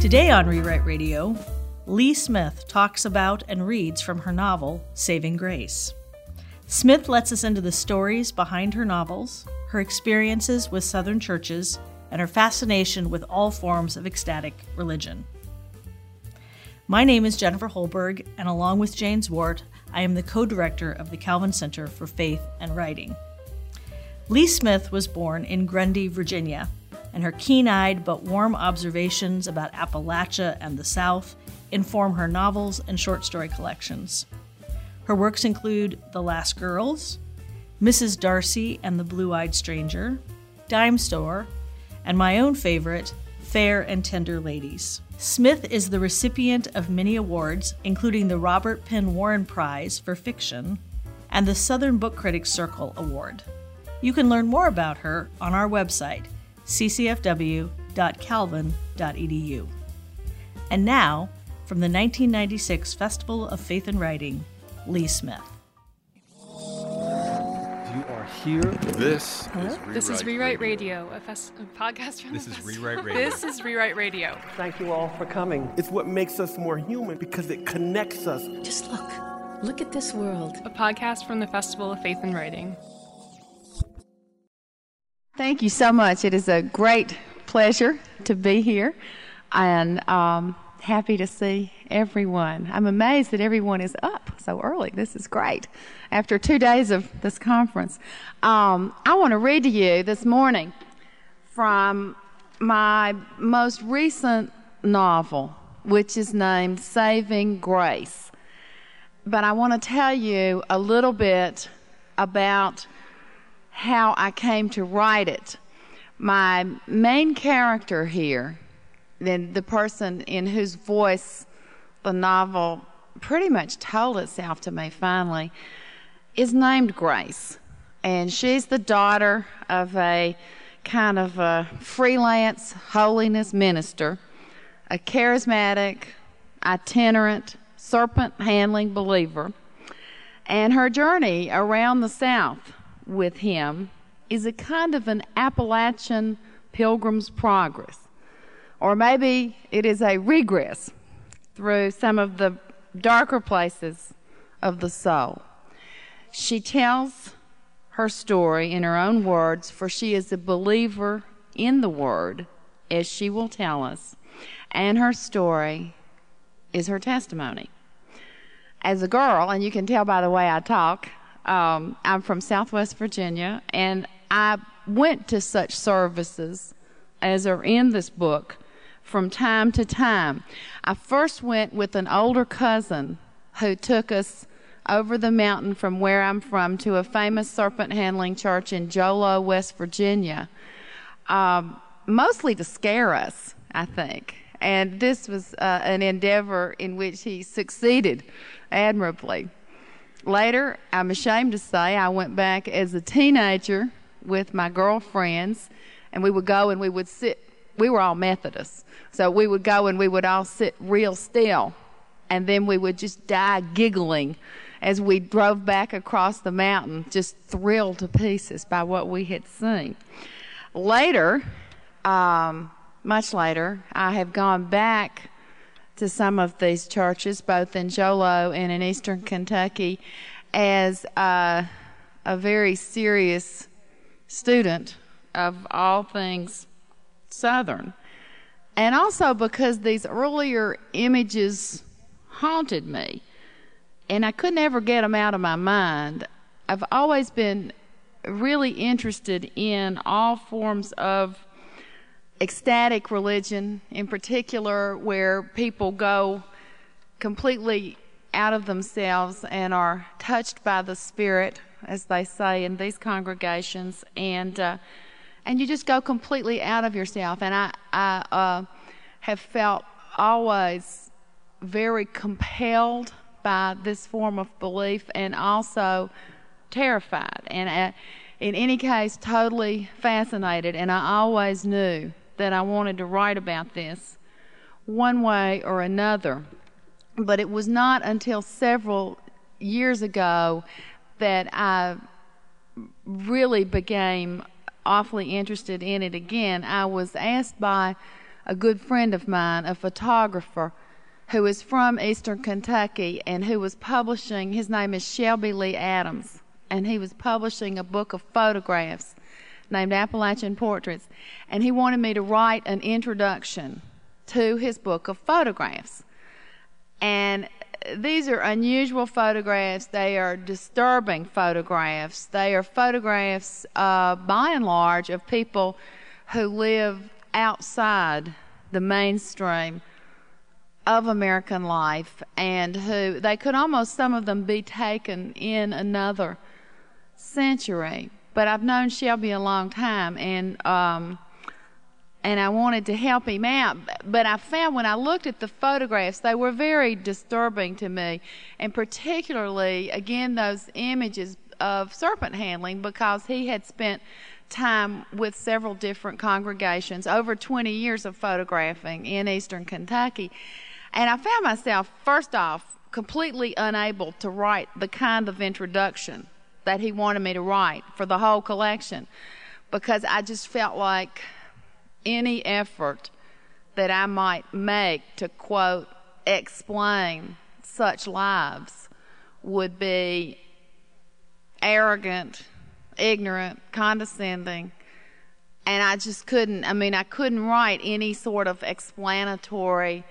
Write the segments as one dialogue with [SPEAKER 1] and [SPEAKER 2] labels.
[SPEAKER 1] Today on Rewrite Radio, Lee Smith talks about and reads from her novel, Saving Grace. Smith lets us into the stories behind her novels, her experiences with Southern churches, and her fascination with all forms of ecstatic religion. My name is Jennifer Holberg, and along with Jane Zwart, I am the co director of the Calvin Center for Faith and Writing. Lee Smith was born in Grundy, Virginia, and her keen eyed but warm observations about Appalachia and the South inform her novels and short story collections. Her works include The Last Girls, Mrs. Darcy and the Blue Eyed Stranger, Dime Store, and my own favorite, Fair and Tender Ladies. Smith is the recipient of many awards, including the Robert Penn Warren Prize for Fiction and the Southern Book Critics Circle Award. You can learn more about her on our website, ccfw.calvin.edu. And now, from the 1996 Festival of Faith and Writing, Lee Smith.
[SPEAKER 2] You are here.
[SPEAKER 3] This
[SPEAKER 4] Hello?
[SPEAKER 3] is Rewrite
[SPEAKER 4] This is Rewrite
[SPEAKER 3] Radio.
[SPEAKER 4] Radio, a, fest- a podcast from
[SPEAKER 3] This
[SPEAKER 4] the
[SPEAKER 3] is
[SPEAKER 4] festival.
[SPEAKER 3] Rewrite Radio.
[SPEAKER 4] This is Rewrite Radio.
[SPEAKER 2] Thank you all for coming.
[SPEAKER 5] It's what makes us more human because it connects us.
[SPEAKER 6] Just look. Look at this world.
[SPEAKER 4] A podcast from the Festival of Faith and Writing.
[SPEAKER 7] Thank you so much. It is a great pleasure to be here and um, happy to see everyone. I'm amazed that everyone is up so early. This is great. After two days of this conference, um, I want to read to you this morning from my most recent novel, which is named Saving Grace. But I want to tell you a little bit about how I came to write it. My main character here, then the person in whose voice the novel pretty much told itself to me finally, is named Grace. And she's the daughter of a kind of a freelance holiness minister, a charismatic, itinerant, serpent handling believer. And her journey around the South with him is a kind of an Appalachian pilgrim's progress. Or maybe it is a regress through some of the darker places of the soul. She tells her story in her own words, for she is a believer in the Word, as she will tell us, and her story is her testimony. As a girl, and you can tell by the way I talk, um, I'm from Southwest Virginia, and I went to such services as are in this book from time to time. I first went with an older cousin who took us over the mountain from where I'm from to a famous serpent handling church in Jolo, West Virginia, um, mostly to scare us, I think. And this was uh, an endeavor in which he succeeded admirably. Later, I'm ashamed to say, I went back as a teenager with my girlfriends, and we would go and we would sit. We were all Methodists, so we would go and we would all sit real still, and then we would just die giggling as we drove back across the mountain, just thrilled to pieces by what we had seen. Later, um, much later, I have gone back to some of these churches, both in Jolo and in eastern Kentucky, as uh, a very serious student of all things Southern. And also because these earlier images haunted me, and I could never get them out of my mind. I've always been really interested in all forms of ecstatic religion, in particular, where people go completely out of themselves and are touched by the Spirit, as they say in these congregations, and uh, and you just go completely out of yourself. And I I uh, have felt always very compelled by this form of belief, and also terrified, and uh, in any case, totally fascinated. And I always knew that I wanted to write about this one way or another. But it was not until several years ago that I really became awfully interested in it again. I was asked by a good friend of mine, a photographer who is from Eastern Kentucky and who was publishing, his name is Shelby Lee Adams, and he was publishing a book of photographs named Appalachian Portraits. And he wanted me to write an introduction to his book of photographs. And these are unusual photographs. They are disturbing photographs. They are photographs, uh, by and large, of people who live outside the mainstream of American life and who they could almost, some of them, be taken in another century. But I've known Shelby a long time and, um, and I wanted to help him out. But I found when I looked at the photographs, they were very disturbing to me, and particularly, again, those images of serpent handling because he had spent time with several different congregations, over 20 years of photographing in eastern Kentucky. And I found myself, first off, completely unable to write the kind of introduction that he wanted me to write for the whole collection because I just felt like any effort that I might make to quote, explain such lives would be arrogant, ignorant, condescending. And I just couldn't, I mean, I couldn't write any sort of explanatory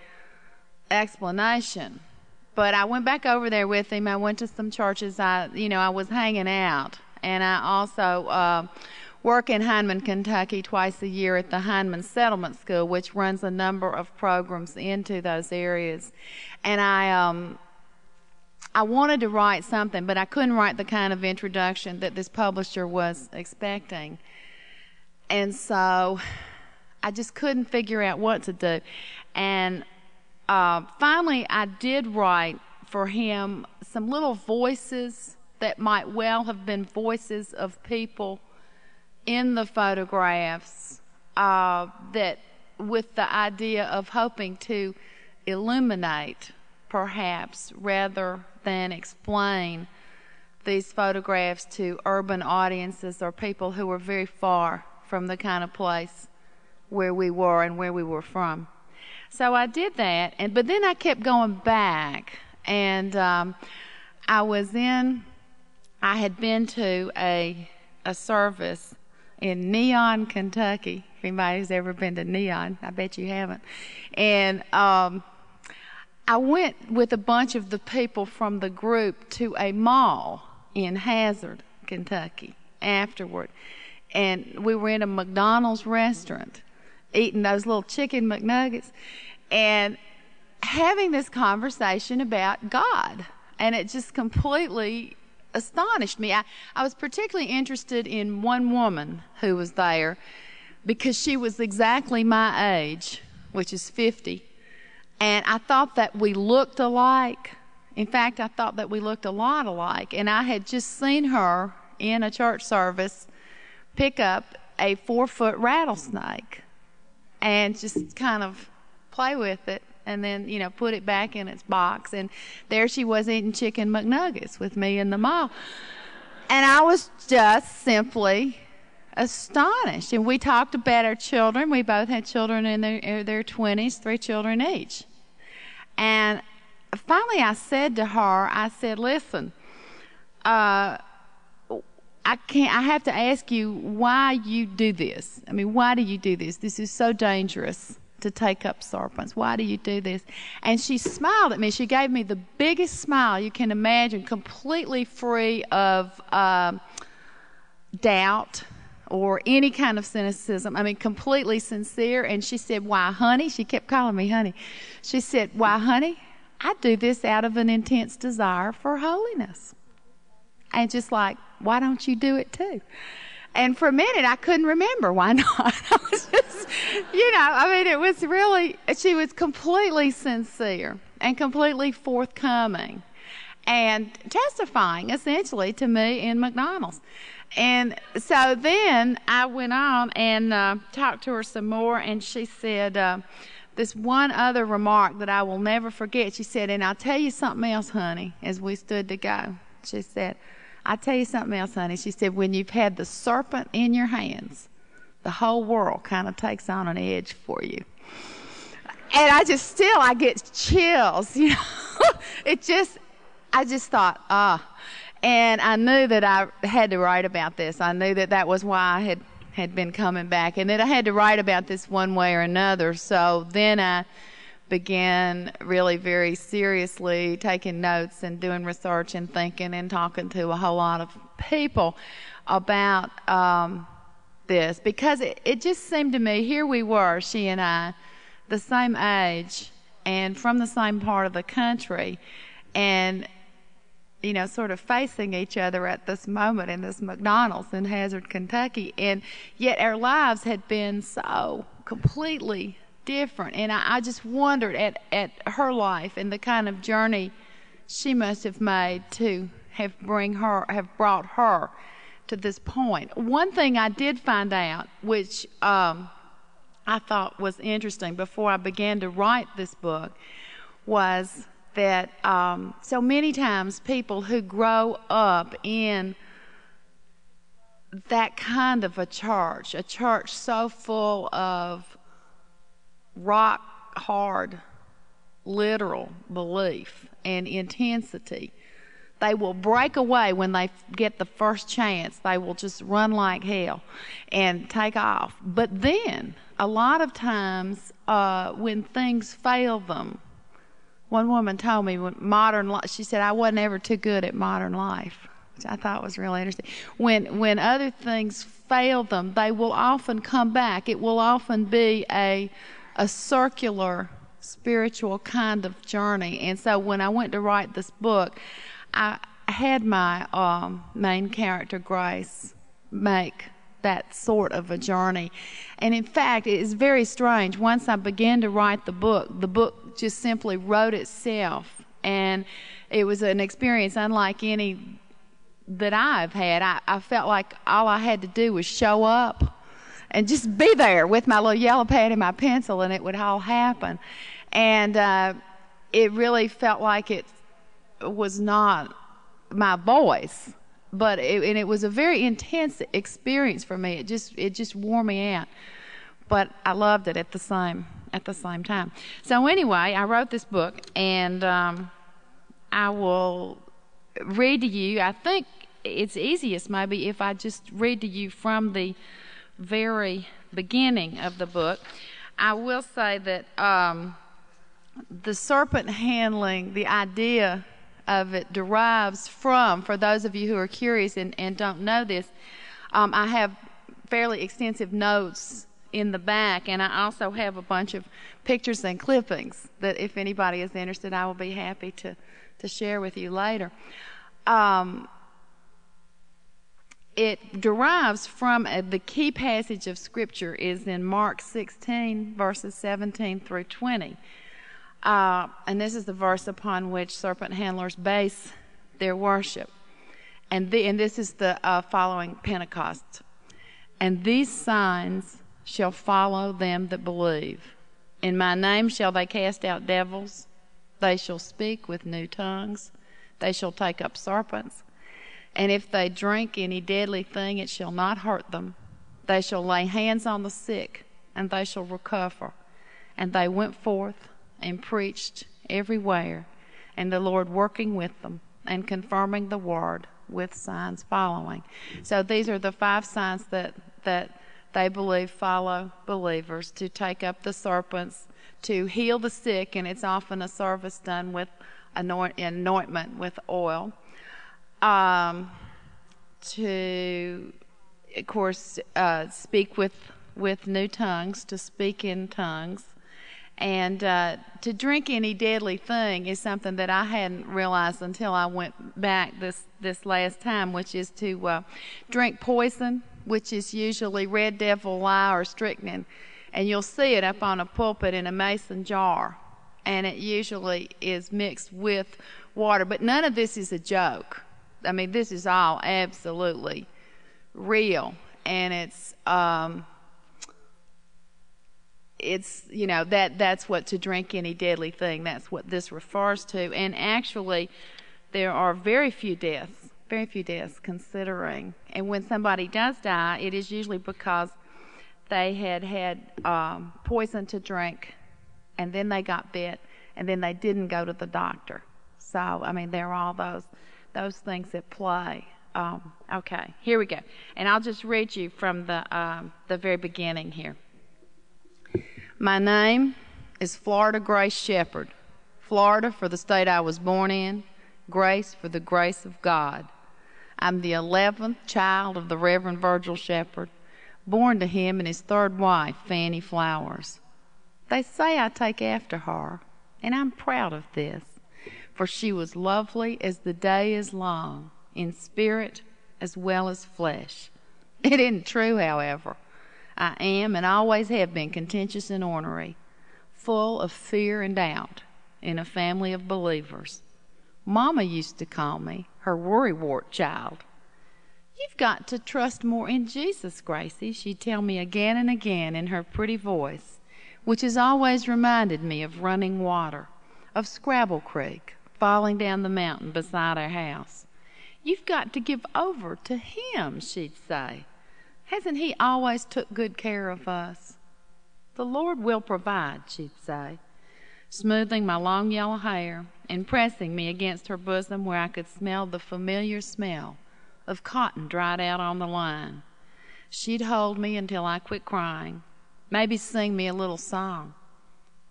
[SPEAKER 7] explanation. But I went back over there with him. I went to some churches. I, you know, I was hanging out. And I also, uh, work in Hindman, Kentucky twice a year at the Hindman Settlement School, which runs a number of programs into those areas. And I, um, I wanted to write something, but I couldn't write the kind of introduction that this publisher was expecting. And so I just couldn't figure out what to do. And uh, finally, I did write for him some little voices that might well have been voices of people in the photographs uh, that with the idea of hoping to illuminate perhaps rather than explain these photographs to urban audiences or people who were very far from the kind of place where we were and where we were from. So I did that, and but then I kept going back, and um, I was in. I had been to a a service in Neon, Kentucky. If anybody's ever been to Neon, I bet you haven't. And um, I went with a bunch of the people from the group to a mall in Hazard, Kentucky afterward. And we were in a McDonald's restaurant eating those little chicken McNuggets and having this conversation about God. And it just completely astonished me. I, I was particularly interested in one woman who was there because she was exactly my age, which is 50. And I thought that we looked alike. In fact, I thought that we looked a lot alike. And I had just seen her in a church service pick up a four foot rattlesnake and just kind of play with it and then, you know, put it back in its box. And there she was eating chicken McNuggets with me in the mall. And I was just simply astonished. And we talked about our children. We both had children in their, their 20s, three children each. And finally I said to her, I said, listen, uh, I can't, I have to ask you why you do this. I mean, why do you do this? This is so dangerous to take up serpents. Why do you do this? And she smiled at me. She gave me the biggest smile you can imagine, completely free of um, doubt or any kind of cynicism. I mean, completely sincere. And she said, Why, honey? She kept calling me honey. She said, Why, honey? I do this out of an intense desire for holiness. And just like, why don't you do it too? And for a minute, I couldn't remember why not. I was just, you know, I mean, it was really, she was completely sincere and completely forthcoming and testifying essentially to me in McDonald's. And so then I went on and uh, talked to her some more, and she said, uh, this one other remark that I will never forget. She said, and I'll tell you something else, honey, as we stood to go. She said, I tell you something else, honey. She said, when you've had the serpent in your hands the whole world kind of takes on an edge for you. And I just still I get chills, you know. it just I just thought, ah. And I knew that I had to write about this. I knew that that was why I had had been coming back and that I had to write about this one way or another. So then I began really very seriously taking notes and doing research and thinking and talking to a whole lot of people about um, this. Because it, it just seemed to me here we were, she and I, the same age and from the same part of the country, and you know, sort of facing each other at this moment in this McDonald's in Hazard, Kentucky, and yet our lives had been so completely different. And I, I just wondered at, at her life and the kind of journey she must have made to have bring her have brought her to this point. One thing I did find out, which um, I thought was interesting before I began to write this book, was that um, so many times people who grow up in that kind of a church, a church so full of rock hard, literal belief and intensity. They will break away when they get the first chance. They will just run like hell and take off. But then, a lot of times, uh, when things fail them, one woman told me when modern life, she said, I wasn't ever too good at modern life, which I thought was really interesting. When, when other things fail them, they will often come back. It will often be a a circular spiritual kind of journey. And so when I went to write this book, I had my um, main character, Grace, make that sort of a journey. And in fact, it is very strange. Once I began to write the book, the book just simply wrote itself. And it was an experience unlike any that I've had. I, I felt like all I had to do was show up and just be there with my little yellow pad and my pencil, and it would all happen. And uh, it really felt like it was not my voice, but it, and it was a very intense experience for me. It just it just wore me out, but I loved it at the same at the same time. So anyway, I wrote this book, and um, I will read to you. I think it's easiest maybe if I just read to you from the very beginning of the book. I will say that um, the serpent handling, the idea of it derives from, for those of you who are curious and, and don't know this, um, I have fairly extensive notes in the back, and I also have a bunch of pictures and clippings that, if anybody is interested, I will be happy to, to share with you later. Um, it derives from uh, the key passage of Scripture is in Mark 16, verses 17 through 20. Uh, and this is the verse upon which serpent handlers base their worship. And, the, and this is the uh, following Pentecost. And these signs shall follow them that believe. In my name shall they cast out devils. They shall speak with new tongues. They shall take up serpents. And if they drink any deadly thing, it shall not hurt them. They shall lay hands on the sick, and they shall recover. And they went forth and preached everywhere, and the Lord working with them and confirming the word with signs following. So these are the five signs that that they believe follow believers to take up the serpents, to heal the sick, and it's often a service done with anoint, anointment with oil um, to, of course, uh, speak with with new tongues, to speak in tongues, and uh, to drink any deadly thing is something that I hadn't realized until I went back this this last time, which is to uh, drink poison, which is usually red devil lye or strychnine, and you'll see it up on a pulpit in a mason jar, and it usually is mixed with water. But none of this is a joke. I mean, this is all absolutely real, and it's um, it's you know that that's what to drink any deadly thing. That's what this refers to, and actually, there are very few deaths, very few deaths considering. And when somebody does die, it is usually because they had had um, poison to drink, and then they got bit, and then they didn't go to the doctor. So, I mean, there are all those those things at play. Um, okay, here we go, and I'll just read you from the um, the very beginning here. My name is Florida Grace Shepherd. Florida for the state I was born in, Grace for the grace of God. I'm the 11th child of the Reverend Virgil Shepherd, born to him and his third wife, Fanny Flowers. They say I take after her, and I'm proud of this, for she was lovely as the day is long, in spirit as well as flesh. It isn't true, however. I am and always have been contentious and ornery, full of fear and doubt in a family of believers. Mama used to call me her worrywart child. You've got to trust more in Jesus, Gracie, she'd tell me again and again in her pretty voice, which has always reminded me of running water, of Scrabble Creek, falling down the mountain beside our house. You've got to give over to Him, she'd say. Hasn't He always took good care of us? The Lord will provide, she'd say smoothing my long yellow hair and pressing me against her bosom where I could smell the familiar smell of cotton dried out on the line. She'd hold me until I quit crying, maybe sing me a little song.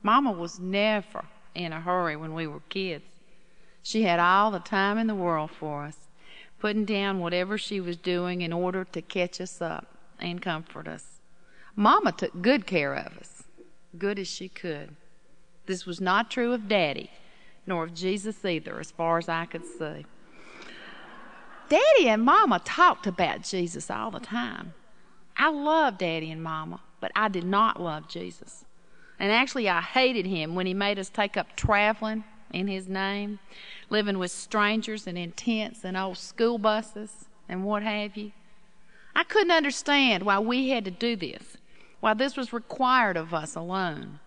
[SPEAKER 7] Mama was never in a hurry when we were kids. She had all the time in the world for us, putting down whatever she was doing in order to catch us up and comfort us. Mama took good care of us, good as she could. This was not true of Daddy, nor of Jesus either, as far as I could see. Daddy and Mama talked about Jesus all the time. I loved Daddy and Mama, but I did not love Jesus. And actually, I hated him when he made us take up traveling in his name, living with strangers and in tents and old school buses and what have you. I couldn't understand why we had to do this, why this was required of us alone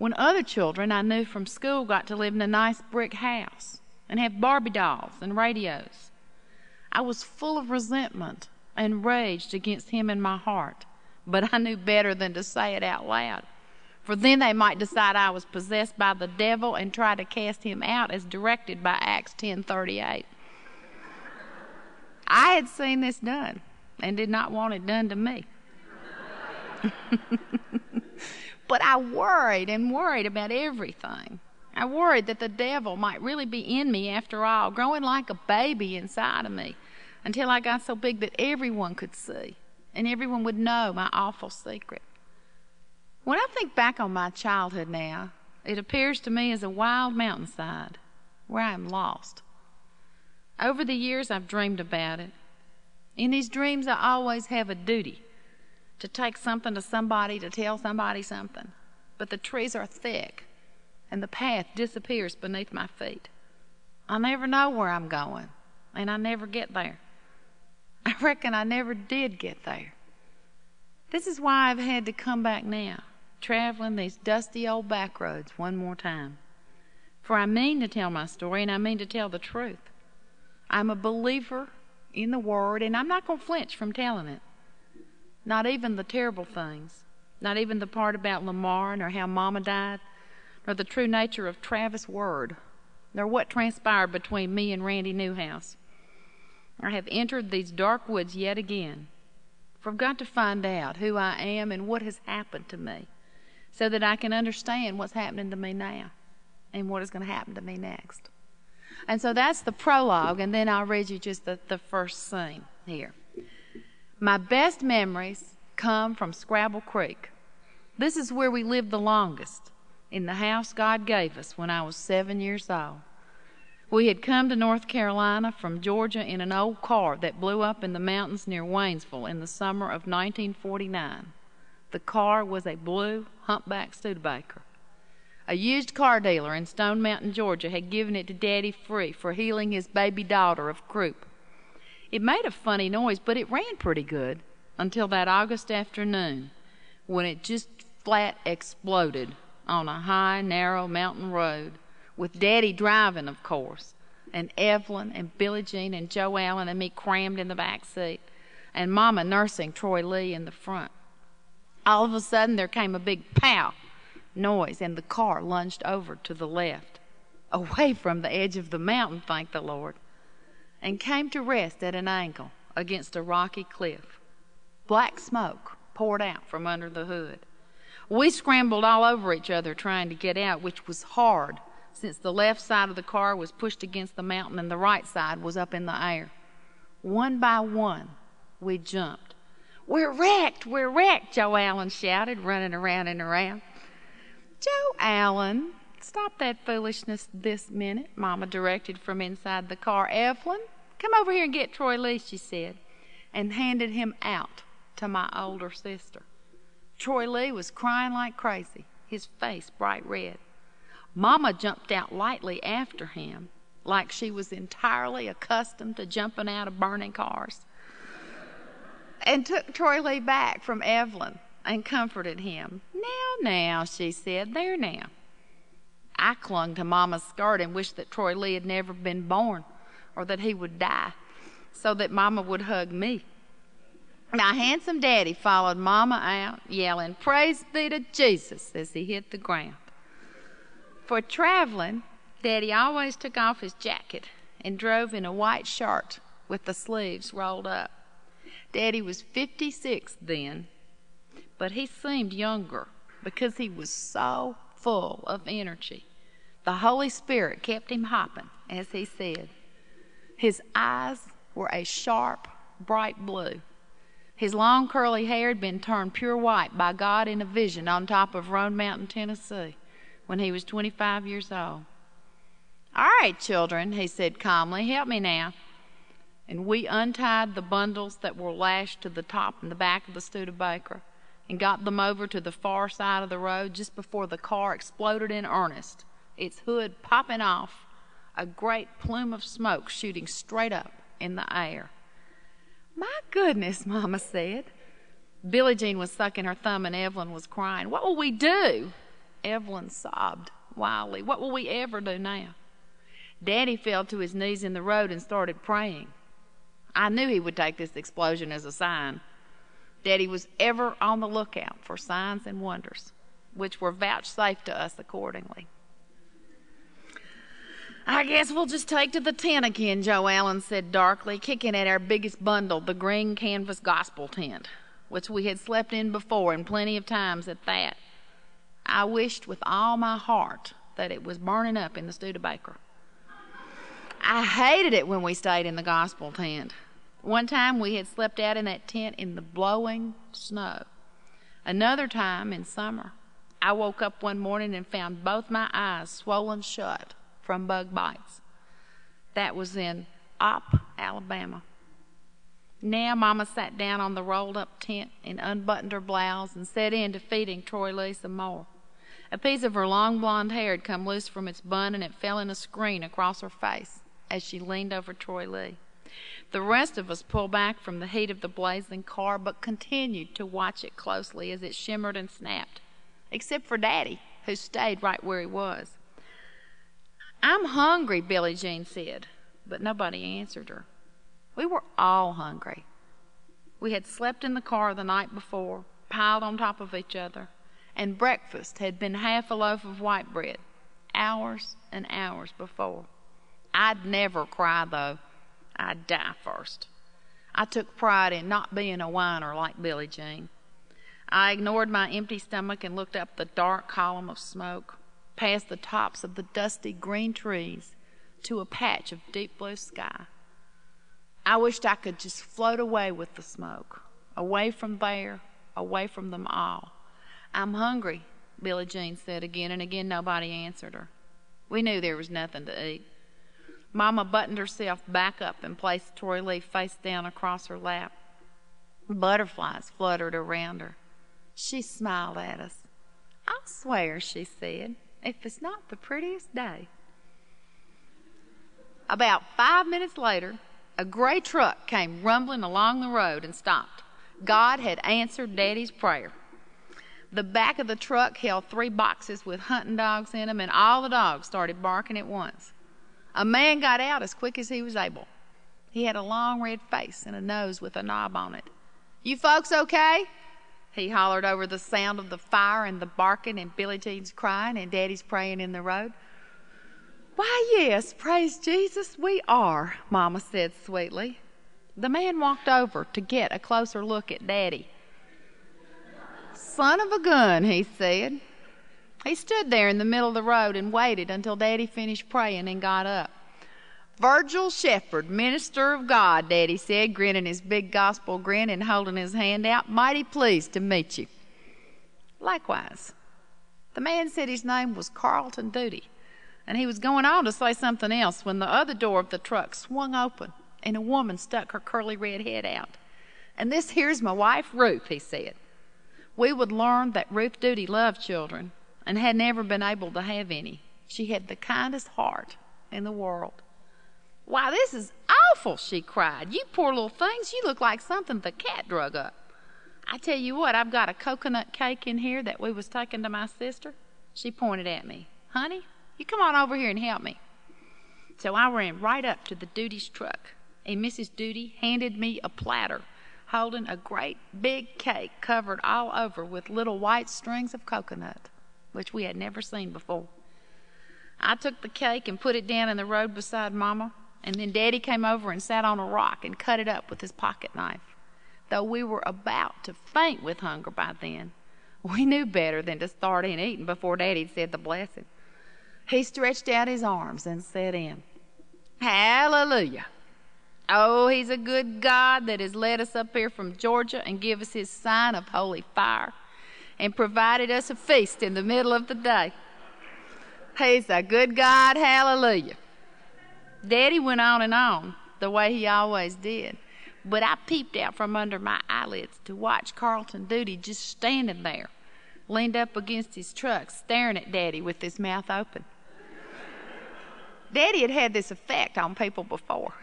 [SPEAKER 7] when other children I knew from school got to live in a nice brick house and have Barbie dolls and radios. I was full of resentment and raged against him in my heart, but I knew better than to say it out loud. For then they might decide I was possessed by the devil and try to cast him out as directed by Acts 10:38. I had seen this done and did not want it done to me. But I worried and worried about everything. I worried that the devil might really be in me after all, growing like a baby inside of me, until I got so big that everyone could see and everyone would know my awful secret. When I think back on my childhood now, it appears to me as a wild mountainside where I am lost. Over the years, I've dreamed about it. In these dreams, I always have a duty to take something to somebody, to tell somebody something. But the trees are thick, and the path disappears beneath my feet. I never know where I'm going, and I never get there. I reckon I never did get there. This is why I've had to come back now, traveling these dusty old back roads one more time. For I mean to tell my story, and I mean to tell the truth. I'm a believer in the Word, and I'm not going to flinch from telling it. Not even the terrible things. Not even the part about Lamar nor how Mama died, nor the true nature of Travis Word, nor what transpired between me and Randy Newhouse. I have entered these dark woods yet again, for I've got to find out who I am and what has happened to me, so that I can understand what's happening to me now and what is going to happen to me next. And so that's the prologue, and then I'll read you just the, the first scene here. My best memories come from Scrabble Creek. This is where we lived the longest, in the house God gave us when I was seven years old. We had come to North Carolina from Georgia in an old car that blew up in the mountains near Waynesville in the summer of 1949. The car was a blue humpback Studebaker. A used car dealer in Stone Mountain, Georgia, had given it to Daddy free for healing his baby daughter of croup. It made a funny noise, but it ran pretty good until that August afternoon when it just flat exploded on a high, narrow mountain road with Daddy driving, of course, and Evelyn and Billie Jean and Joe Allen and me crammed in the back seat, and Mama nursing Troy Lee in the front. All of a sudden, there came a big pow noise, and the car lunged over to the left, away from the edge of the mountain, thank the Lord, and came to rest at an angle against a rocky cliff. Black smoke poured out from under the hood. We scrambled all over each other trying to get out, which was hard since the left side of the car was pushed against the mountain and the right side was up in the air. One by one, we jumped. We're wrecked! We're wrecked! Joe Allen shouted, running around and around. Joe Allen, stop that foolishness this minute, Mama directed from inside the car. Evelyn, come over here and get Troy Lee, she said, and handed him out to my older sister. Troy Lee was crying like crazy, his face bright red. Mama jumped out lightly after him, like she was entirely accustomed to jumping out of burning cars, and took Troy Lee back from Evelyn and comforted him. Now, now, she said, there now. I clung to Mama's skirt and wished that Troy Lee had never been born or that he would die so that Mama would hug me. My handsome daddy followed Mama out, yelling, Praise be to Jesus, as he hit the ground. For traveling, Daddy always took off his jacket and drove in a white shirt with the sleeves rolled up. Daddy was 56 then, but he seemed younger because he was so full of energy. The Holy Spirit kept him hopping, as he said. His eyes were a sharp, bright blue. His long curly hair had been turned pure white by God in a vision on top of Roan Mountain, Tennessee, when he was 25 years old. All right, children, he said calmly, help me now. And we untied the bundles that were lashed to the top and the back of the Studebaker and got them over to the far side of the road just before the car exploded in earnest, its hood popping off, a great plume of smoke shooting straight up in the air. My goodness, Mama said. Billie Jean was sucking her thumb and Evelyn was crying. What will we do? Evelyn sobbed wildly. What will we ever do now? Daddy fell to his knees in the road and started praying. I knew he would take this explosion as a sign. Daddy was ever on the lookout for signs and wonders, which were vouchsafed to us accordingly. I guess we'll just take to the tent again, Joe Allen said darkly, kicking at our biggest bundle, the green canvas gospel tent, which we had slept in before and plenty of times at that. I wished with all my heart that it was burning up in the Studebaker. I hated it when we stayed in the gospel tent. One time we had slept out in that tent in the blowing snow. Another time in summer, I woke up one morning and found both my eyes swollen shut from bug bites. That was in Opp, Alabama. Now Mama sat down on the rolled up tent and unbuttoned her blouse and set in to feeding Troy Lee some more. A piece of her long blonde hair had come loose from its bun and it fell in a screen across her face as she leaned over Troy Lee. The rest of us pulled back from the heat of the blazing car, but continued to watch it closely as it shimmered and snapped, except for Daddy, who stayed right where he was. I'm hungry, Billie Jean said, but nobody answered her. We were all hungry. We had slept in the car the night before, piled on top of each other, and breakfast had been half a loaf of white bread, hours and hours before. I'd never cry, though. I'd die first. I took pride in not being a whiner like Billie Jean. I ignored my empty stomach and looked up the dark column of smoke, past the tops of the dusty green trees, to a patch of deep blue sky. I wished I could just float away with the smoke, away from there, away from them all. I'm hungry, Billie Jean said again, and again nobody answered her. We knew there was nothing to eat. Mama buttoned herself back up and placed Troy Lee face down across her lap. Butterflies fluttered around her. She smiled at us. I'll swear, she said, if it's not the prettiest day. About five minutes later, a gray truck came rumbling along the road and stopped. God had answered Daddy's prayer. The back of the truck held three boxes with hunting dogs in them, and all the dogs started barking at once. A man got out as quick as he was able. He had a long red face and a nose with a knob on it. You folks okay? He hollered over the sound of the fire and the barking and Billie Jean's crying and Daddy's praying in the road. Why, yes, praise Jesus, we are, Mama said sweetly. The man walked over to get a closer look at Daddy. Son of a gun, he said. He stood there in the middle of the road and waited until Daddy finished praying and got up. Virgil Shepherd, minister of God, Daddy said, grinning his big gospel grin and holding his hand out. Mighty pleased to meet you. Likewise. The man said his name was Carlton Duty, and he was going on to say something else when the other door of the truck swung open and a woman stuck her curly red head out. And this here's my wife, Ruth, he said. We would learn that Ruth Duty loved children and had never been able to have any. She had the kindest heart in the world. Why, this is awful, she cried. You poor little things, you look like something the cat drug up. I tell you what, I've got a coconut cake in here that we was taking to my sister. She pointed at me. Honey, you come on over here and help me. So I ran right up to the Duty's truck, and Mrs. Duty handed me a platter holding a great big cake covered all over with little white strings of coconut, which we had never seen before. I took the cake and put it down in the road beside Mama, and then Daddy came over and sat on a rock and cut it up with his pocket knife. Though we were about to faint with hunger by then, we knew better than to start in eating before Daddy said the blessing. He stretched out his arms and said in, Hallelujah. Oh, he's a good God that has led us up here from Georgia and give us his sign of holy fire and provided us a feast in the middle of the day. He's a good God, hallelujah. Daddy went on and on, the way he always did. But I peeped out from under my eyelids to watch Carlton Duty just standing there, leaned up against his truck, staring at Daddy with his mouth open. Daddy had had this effect on people before.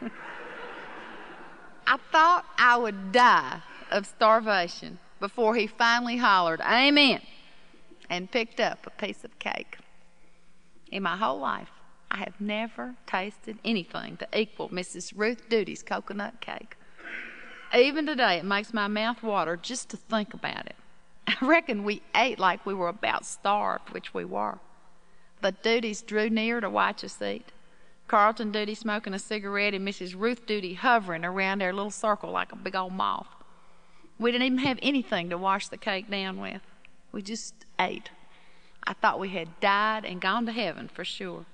[SPEAKER 7] I thought I would die of starvation before he finally hollered, Amen, and picked up a piece of cake. In my whole life, I have never tasted anything to equal Mrs. Ruth Duty's coconut cake. Even today, it makes my mouth water just to think about it. I reckon we ate like we were about starved, which we were. But Duties drew near to watch us eat. Carlton Duty smoking a cigarette and Mrs. Ruth Duty hovering around their little circle like a big old moth. We didn't even have anything to wash the cake down with. We just ate. I thought we had died and gone to heaven for sure.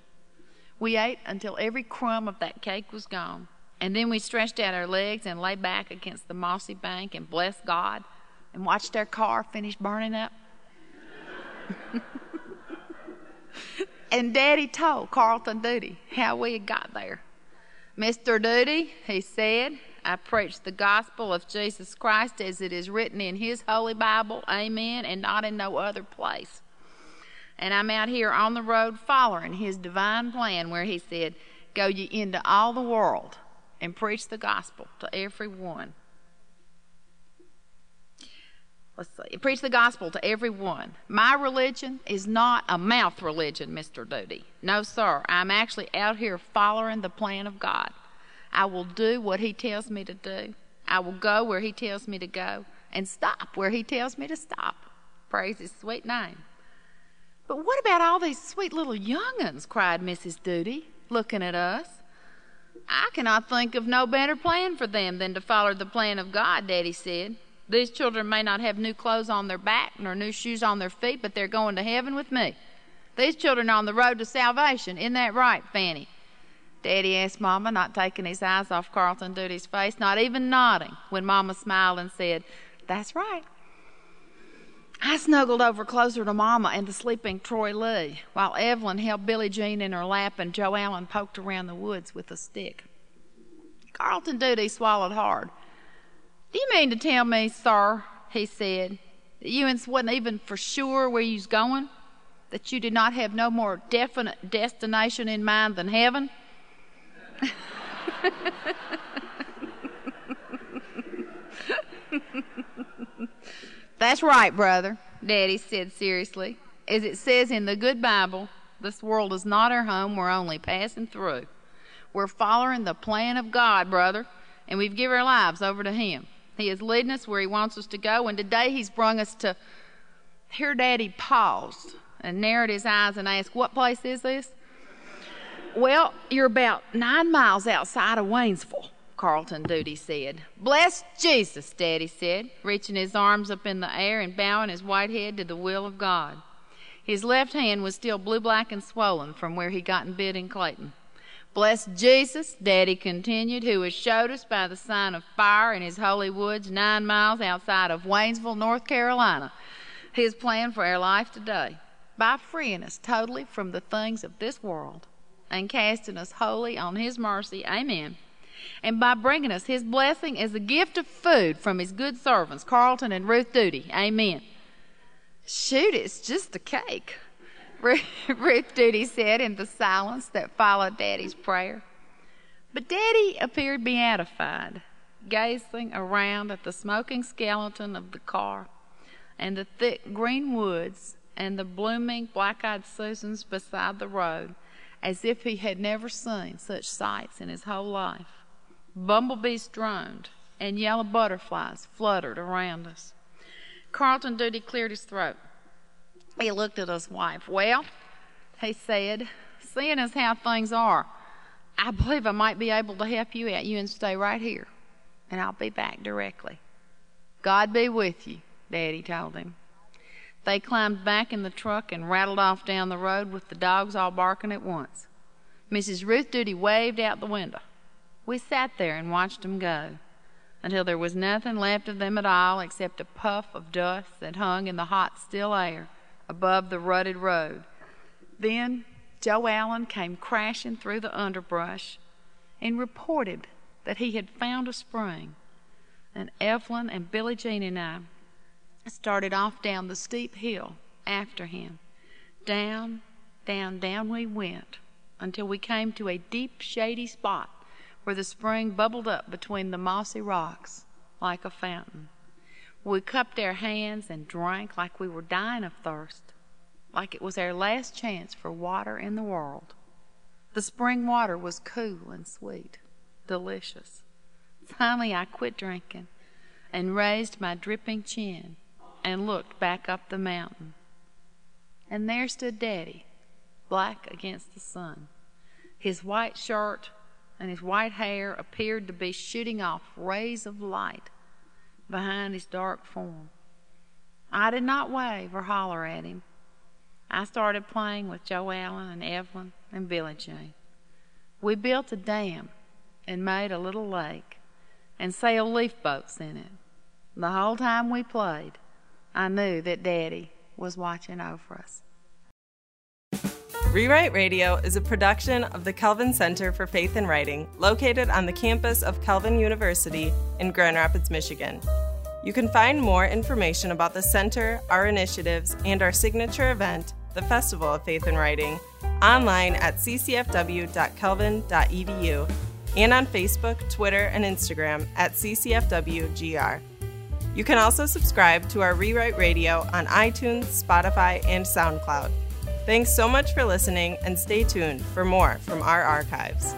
[SPEAKER 7] We ate until every crumb of that cake was gone. And then we stretched out our legs and lay back against the mossy bank and blessed God and watched our car finish burning up. and Daddy told Carlton Duty how we had got there. Mr. Duty, he said, I preach the gospel of Jesus Christ as it is written in His holy Bible, amen, and not in no other place. And I'm out here on the road following his divine plan where he said, Go ye into all the world and preach the gospel to every one. Let's see. Preach the gospel to every one. My religion is not a mouth religion, Mr. Duty. No, sir. I'm actually out here following the plan of God. I will do what He tells me to do. I will go where He tells me to go and stop where He tells me to stop. Praise His sweet name. But what about all these sweet little young'uns? cried Mrs. Duty, looking at us. I cannot think of no better plan for them than to follow the plan of God, Daddy said. These children may not have new clothes on their back nor new shoes on their feet, but they're going to heaven with me. These children are on the road to salvation. Isn't that right, Fanny? Daddy asked Mama, not taking his eyes off Carlton Duty's face, not even nodding, when Mama smiled and said, That's right. I snuggled over closer to Mama and the sleeping Troy Lee, while Evelyn held Billie Jean in her lap and Joe Allen poked around the woods with a stick. Carlton Duty swallowed hard. Do you mean to tell me, sir, he said, that you wasn't even for sure where you's going? That you did not have no more definite destination in mind than heaven? That's right, brother, Daddy said seriously. As it says in the good Bible, this world is not our home, we're only passing through. We're following the plan of God, brother, and we've given our lives over to Him. He is leading us where He wants us to go, and today He's brung us to. Here, Daddy paused and narrowed his eyes and asked, What place is this? Well, you're about nine miles outside of Waynesville, Carlton Duty said. Bless Jesus, Daddy said, reaching his arms up in the air and bowing his white head to the will of God. His left hand was still blue black and swollen from where he'd gotten bit in Clayton. Bless Jesus, Daddy continued, who has showed us by the sign of fire in his holy woods nine miles outside of Waynesville, North Carolina, his plan for our life today by freeing us totally from the things of this world and casting us wholly on His mercy. Amen. And by bringing us His blessing as a gift of food from His good servants, Carlton and Ruth Duty. Amen. Shoot, it's just a cake, Ruth Duty said in the silence that followed Daddy's prayer. But Daddy appeared beatified, gazing around at the smoking skeleton of the car and the thick green woods and the blooming black eyed Susans beside the road as if he had never seen such sights in his whole life. Bumblebees droned, and yellow butterflies fluttered around us. Carlton Duty cleared his throat. He looked at his wife. Well, he said, seeing as how things are, I believe I might be able to help you out. You and stay right here, and I'll be back directly. God be with you, Daddy told him. They climbed back in the truck and rattled off down the road with the dogs all barking at once. Mrs. Ruth Duty waved out the window. We sat there and watched them go until there was nothing left of them at all except a puff of dust that hung in the hot, still air above the rutted road. Then Joe Allen came crashing through the underbrush and reported that he had found a spring. And Evelyn and Billie Jean and I started off down the steep hill after him. Down, down, down we went until we came to a deep, shady spot where the spring bubbled up between the mossy rocks like a fountain. We cupped our hands and drank like we were dying of thirst, like it was our last chance for water in the world. The spring water was cool and sweet, delicious. Finally, I quit drinking and raised my dripping chin and looked back up the mountain. And there stood Daddy, black against the sun. His white shirt and his white hair appeared to be shooting off rays of light behind his dark form. I did not wave or holler at him. I started playing with Joe Allen and Evelyn and Billie Jean. We built a dam and made a little lake and sailed leaf boats in it. The whole time we played, I knew that Daddy was watching over us.
[SPEAKER 3] Rewrite Radio is a production of the Calvin Center for Faith and Writing, located on the campus of Calvin University in Grand Rapids, Michigan. You can find more information about the center, our initiatives, and our signature event, the Festival of Faith and Writing, online at ccfw.calvin.edu and on Facebook, Twitter, and Instagram at ccfwgr. You can also subscribe to our Rewrite Radio on iTunes, Spotify, and SoundCloud. Thanks so much for listening, and stay tuned for more from our archives.